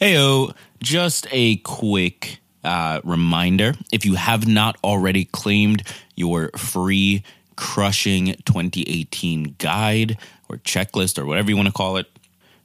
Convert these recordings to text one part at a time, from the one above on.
Heyo, just a quick uh, reminder if you have not already claimed your free crushing 2018 guide or checklist or whatever you want to call it,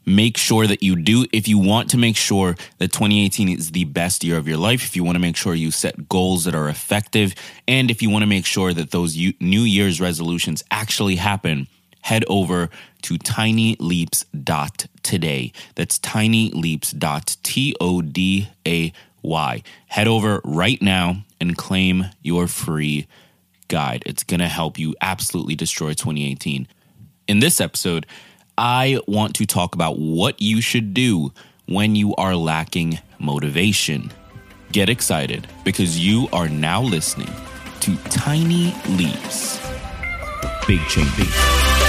make sure that you do. If you want to make sure that 2018 is the best year of your life, if you want to make sure you set goals that are effective, and if you want to make sure that those New Year's resolutions actually happen, head over to tinyleaps.today. That's tinyleaps.today. Head over right now and claim your free guide. It's going to help you absolutely destroy 2018. In this episode, I want to talk about what you should do when you are lacking motivation. Get excited because you are now listening to Tiny Leaps. Big change.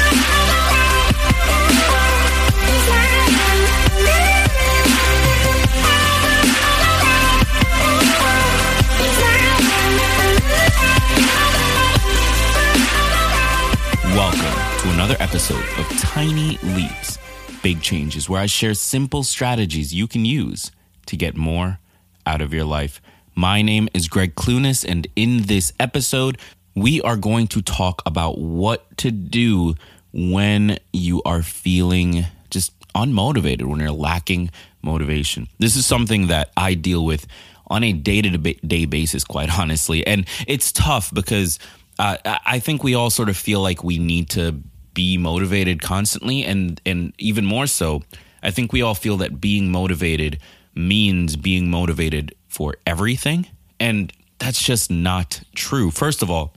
Big Changes, where I share simple strategies you can use to get more out of your life. My name is Gregg Clunis, and in this episode, we are going to talk about what to do when you are feeling just unmotivated, when you're lacking motivation. This is something that I deal with on a day to day basis, quite honestly. And it's tough because uh, I think we all sort of feel like we need to be motivated constantly, and and even more so, I think we all feel that being motivated means being motivated for everything, and that's just not true. First of all,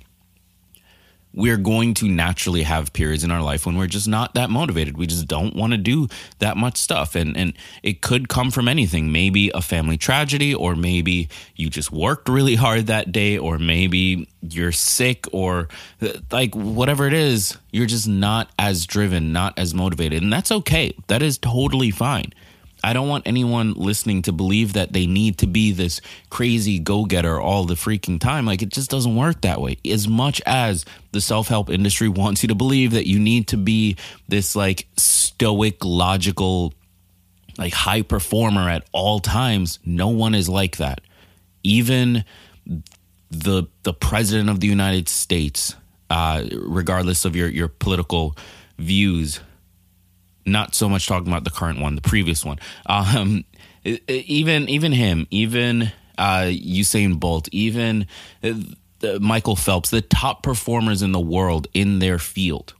we're going to naturally have periods in our life when we're just not that motivated. We just don't want to do that much stuff. And and it could come from anything. Maybe a family tragedy, or maybe you just worked really hard that day, or maybe you're sick, or like whatever it is, you're just not as driven, not as motivated. And that's okay. That is totally fine. I don't want anyone listening to believe that they need to be this crazy go getter all the freaking time. Like, it just doesn't work that way. As much as the self help industry wants you to believe that you need to be this, like, stoic, logical, like, high performer at all times, no one is like that. Even the the president of the United States, uh, regardless of your your political views, not so much talking about the current one, the previous one. Um, even even him, even uh, Usain Bolt, even uh, Michael Phelps, the top performers in the world in their field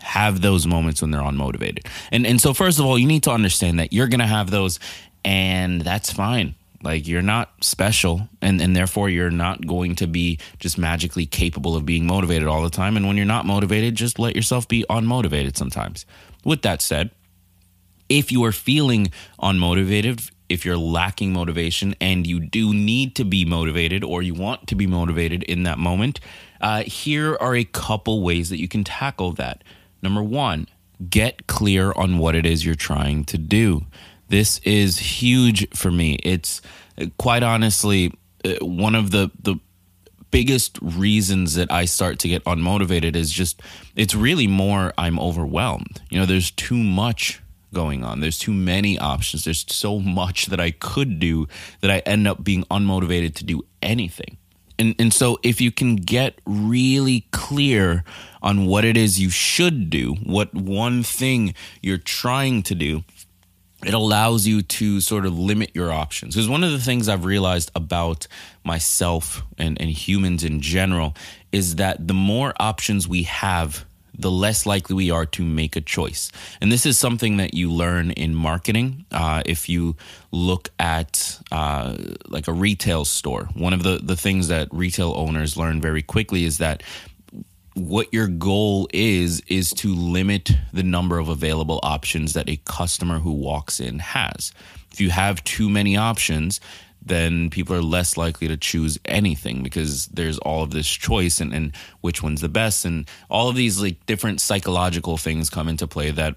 have those moments when they're unmotivated. And and so first of all, you need to understand that you're going to have those and that's fine. Like you're not special and and therefore you're not going to be just magically capable of being motivated all the time and when you're not motivated, just let yourself be unmotivated sometimes. With that said, if you are feeling unmotivated, if you're lacking motivation and you do need to be motivated or you want to be motivated in that moment, uh, here are a couple ways that you can tackle that. Number one, get clear on what it is you're trying to do. This is huge for me. It's uh, quite honestly uh, one of the, the biggest reasons that I start to get unmotivated is just it's really more I'm overwhelmed. You know, there's too much going on. There's too many options. There's so much that I could do that I end up being unmotivated to do anything. And and so if you can get really clear on what it is you should do, what one thing you're trying to do, it allows you to sort of limit your options. Because one of the things I've realized about myself and, and humans in general is that the more options we have, the less likely we are to make a choice. And this is something that you learn in marketing. Uh, if you look at uh, like a retail store, one of the, the things that retail owners learn very quickly is that what your goal is is to limit the number of available options that a customer who walks in has. If you have too many options, then people are less likely to choose anything because there's all of this choice and, and which one's the best and all of these like different psychological things come into play that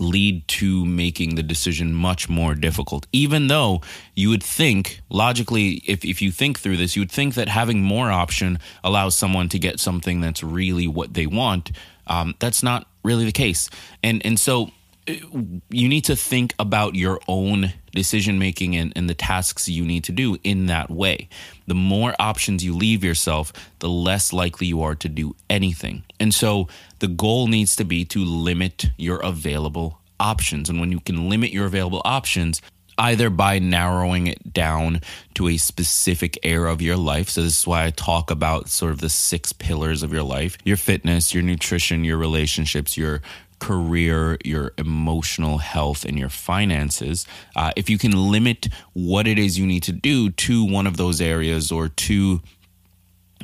lead to making the decision much more difficult. Even though you would think, logically, if, if you think through this, you would think that having more option allows someone to get something that's really what they want. Um, that's not really the case. And, and so you need to think about your own decision making and, and the tasks you need to do in that way. The more options you leave yourself, the less likely you are to do anything. And so the goal needs to be to limit your available options. And when you can limit your available options, either by narrowing it down to a specific area of your life. So, this is why I talk about sort of the six pillars of your life your fitness, your nutrition, your relationships, your career, your emotional health, and your finances. Uh, if you can limit what it is you need to do to one of those areas or to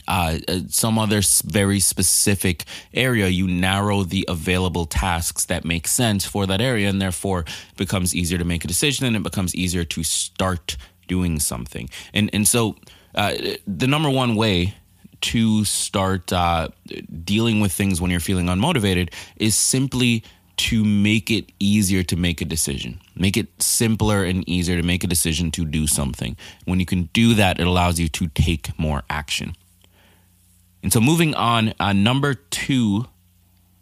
uh, uh, some other very specific area, you narrow the available tasks that make sense for that area, and therefore it becomes easier to make a decision and it becomes easier to start doing something. And and so uh, the number one way to start uh, dealing with things when you're feeling unmotivated is simply to make it easier to make a decision. Make it simpler and easier to make a decision to do something. When you can do that, it allows you to take more action. And so, moving on, uh, number two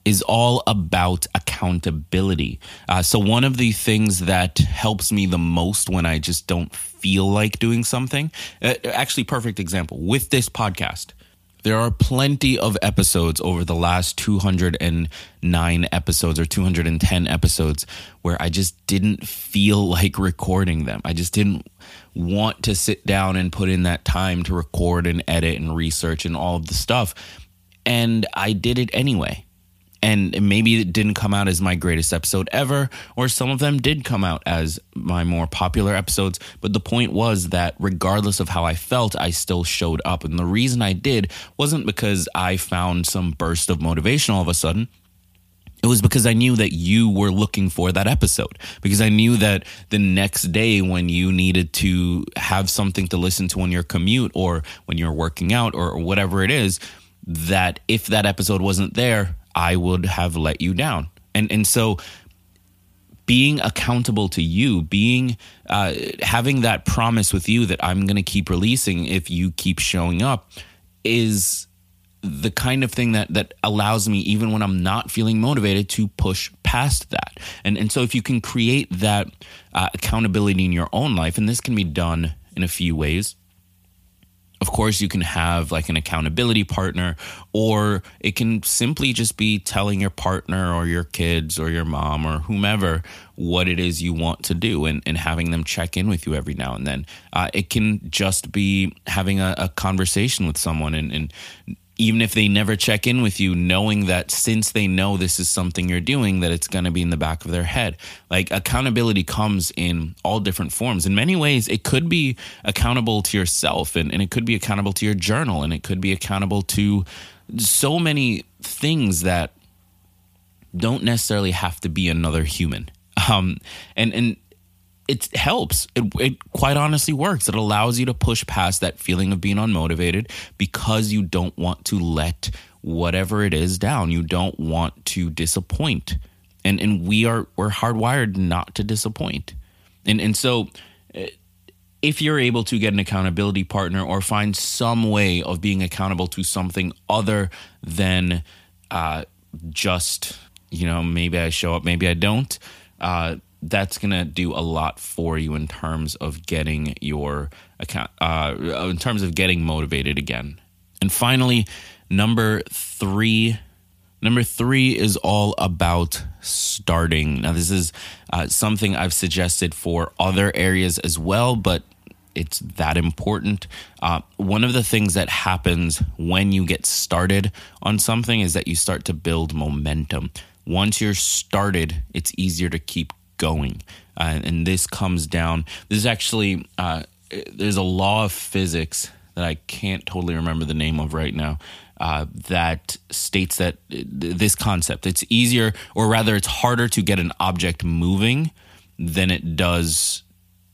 is all about accountability. Uh, so, one of the things that helps me the most when I just don't feel like doing something, uh, actually, perfect example with this podcast. There are plenty of episodes over the last 209 episodes or 210 episodes where I just didn't feel like recording them. I just didn't want to sit down and put in that time to record and edit and research and all of the stuff. And I did it anyway and maybe it didn't come out as my greatest episode ever, or some of them did come out as my more popular episodes. But the point was that regardless of how I felt, I still showed up. And the reason I did wasn't because I found some burst of motivation all of a sudden. It was because I knew that you were looking for that episode. Because I knew that the next day, when you needed to have something to listen to on your commute or when you're working out or whatever it is, that if that episode wasn't there, I would have let you down. And and so being accountable to you, being uh, having that promise with you that I'm going to keep releasing if you keep showing up is the kind of thing that that allows me even when I'm not feeling motivated to push past that. And and so if you can create that uh, accountability in your own life and this can be done in a few ways of course, you can have like an accountability partner, or it can simply just be telling your partner or your kids or your mom or whomever what it is you want to do and, and having them check in with you every now and then. Uh, it can just be having a, a conversation with someone and, and even if they never check in with you, knowing that since they know this is something you're doing, that it's going to be in the back of their head. Like accountability comes in all different forms. In many ways, it could be accountable to yourself and, and it could be accountable to your journal and it could be accountable to so many things that don't necessarily have to be another human. Um, and, and it helps. It, it quite honestly works. It allows you to push past that feeling of being unmotivated because you don't want to let whatever it is down. You don't want to disappoint. And and we are we're hardwired not to disappoint. And and so eh, if you're able to get an accountability partner or find some way of being accountable to something other than uh, just you know maybe I show up, maybe I don't. Uh, that's going to do a lot for you in terms of getting your account, uh, in terms of getting motivated again. And finally, number three. Number three is all about starting. Now, this is uh, something I've suggested for other areas as well, but it's that important. Uh, one of the things that happens when you get started on something is that you start to build momentum. Once you're started, it's easier to keep going. Uh, and this comes down, this is actually, uh, there's a law of physics that I can't totally remember the name of right now. Uh, that states that this concept it's easier or rather it's harder to get an object moving than it does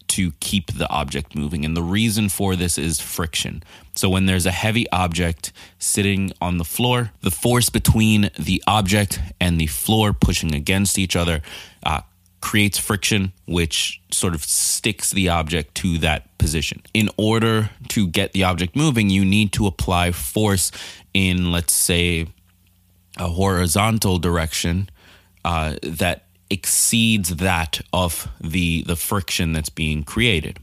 to keep the object moving. And the reason for this is friction. So, when there's a heavy object sitting on the floor, the force between the object and the floor pushing against each other uh, creates friction, which sort of sticks the object to that position. In order to get the object moving, you need to apply force in, let's say, a horizontal direction uh, that exceeds that of the the friction that's being created.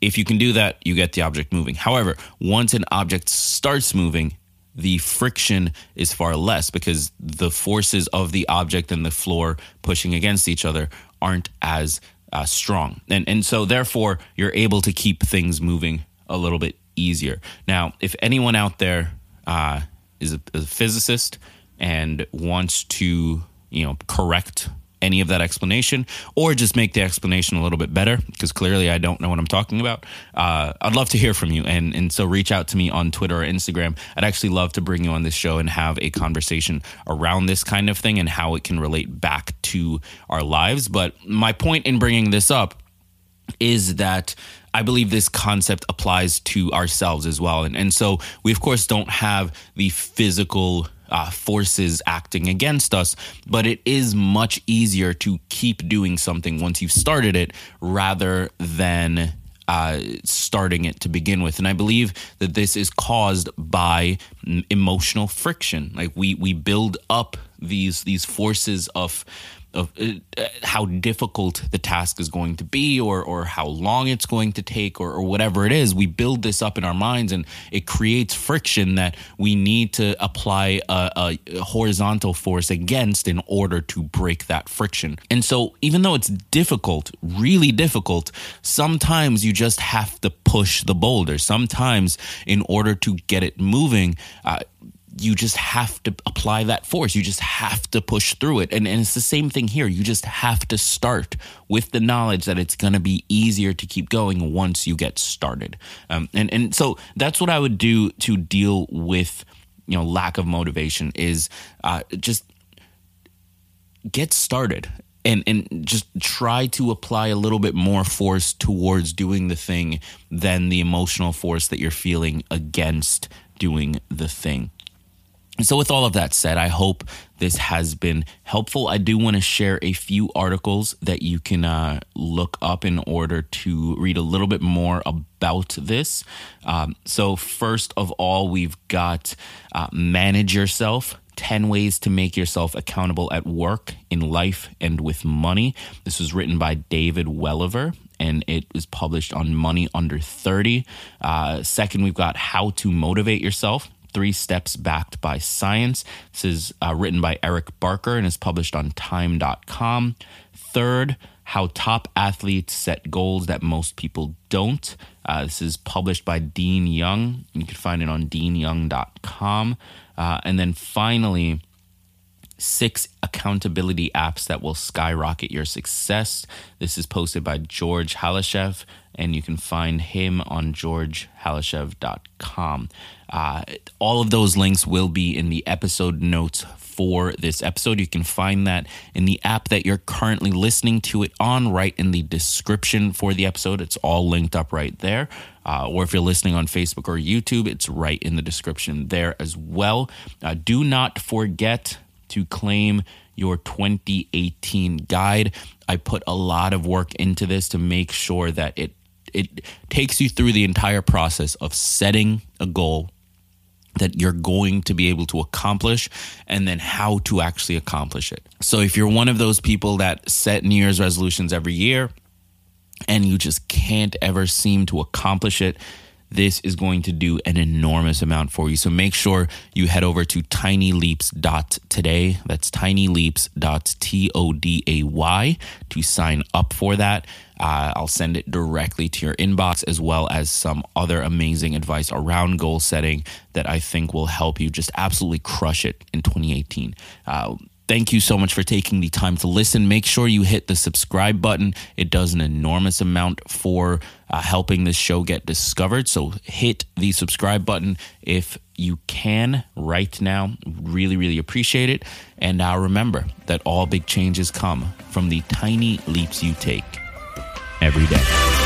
If you can do that, you get the object moving. However, once an object starts moving, the friction is far less because the forces of the object and the floor pushing against each other aren't as uh, strong. And, and so, therefore, you're able to keep things moving a little bit easier. Now, if anyone out there uh, is a, a physicist and wants to, you know, correct any of that explanation or just make the explanation a little bit better because clearly I don't know what I'm talking about, uh, I'd love to hear from you. And, and so reach out to me on Twitter or Instagram. I'd actually love to bring you on this show and have a conversation around this kind of thing and how it can relate back to our lives. But my point in bringing this up is that I believe this concept applies to ourselves as well. And, and so we, of course, don't have the physical uh, forces acting against us, but it is much easier to keep doing something once you've started it rather than uh, starting it to begin with. And I believe that this is caused by emotional friction. Like we we build up these these forces of of uh, how difficult the task is going to be or or how long it's going to take or, or whatever it is we build this up in our minds and it creates friction that we need to apply a, a horizontal force against in order to break that friction. And so even though it's difficult really difficult sometimes you just have to push the boulder. Sometimes in order to get it moving uh, you just have to apply that force. You just have to push through it. And, and it's the same thing here. You just have to start with the knowledge that it's going to be easier to keep going once you get started. Um, and, and so that's what I would do to deal with, you know, lack of motivation is uh, just get started and and just try to apply a little bit more force towards doing the thing than the emotional force that you're feeling against doing the thing. So, with all of that said, I hope this has been helpful. I do want to share a few articles that you can uh, look up in order to read a little bit more about this. Um, so, first of all, we've got uh, Manage Yourself 10 Ways to Make Yourself Accountable at Work, in Life, and with Money. This was written by David Weliver and it was published on Money Under 30. Uh, second, we've got How to Motivate Yourself Three Steps Backed by Science. This is uh, written by Eric Barker and is published on time.com. Third, How Top Athletes Set Goals That Most People Don't. Uh, this is published by Dean Yeong. You can find it on deanyeong.com. Uh, and then finally, six accountability apps that will skyrocket your success. This is posted by George Halashev, and you can find him on georgehalashev.com. Uh, all of those links will be in the episode notes for this episode. You can find that in the app that you're currently listening to it on, right in the description for the episode. It's all linked up right there. Uh, or if you're listening on Facebook or YouTube, it's right in the description there as well. Uh, do not forget to claim your 2018 guide. I put a lot of work into this to make sure that it it takes you through the entire process of setting a goal that you're going to be able to accomplish and then how to actually accomplish it. So if you're one of those people that set New Year's resolutions every year and you just can't ever seem to accomplish it, this is going to do an enormous amount for you. So make sure you head over to tinyleaps.today. That's tinyleaps.today to sign up for that. Uh, I'll send it directly to your inbox as well as some other amazing advice around goal setting that I think will help you just absolutely crush it in 2018. Uh, Thank you so much for taking the time to listen. Make sure you hit the subscribe button. It does an enormous amount for uh, helping this show get discovered. So hit the subscribe button if you can right now. Really, really appreciate it. And uh, remember that all big changes come from the tiny leaps you take every day.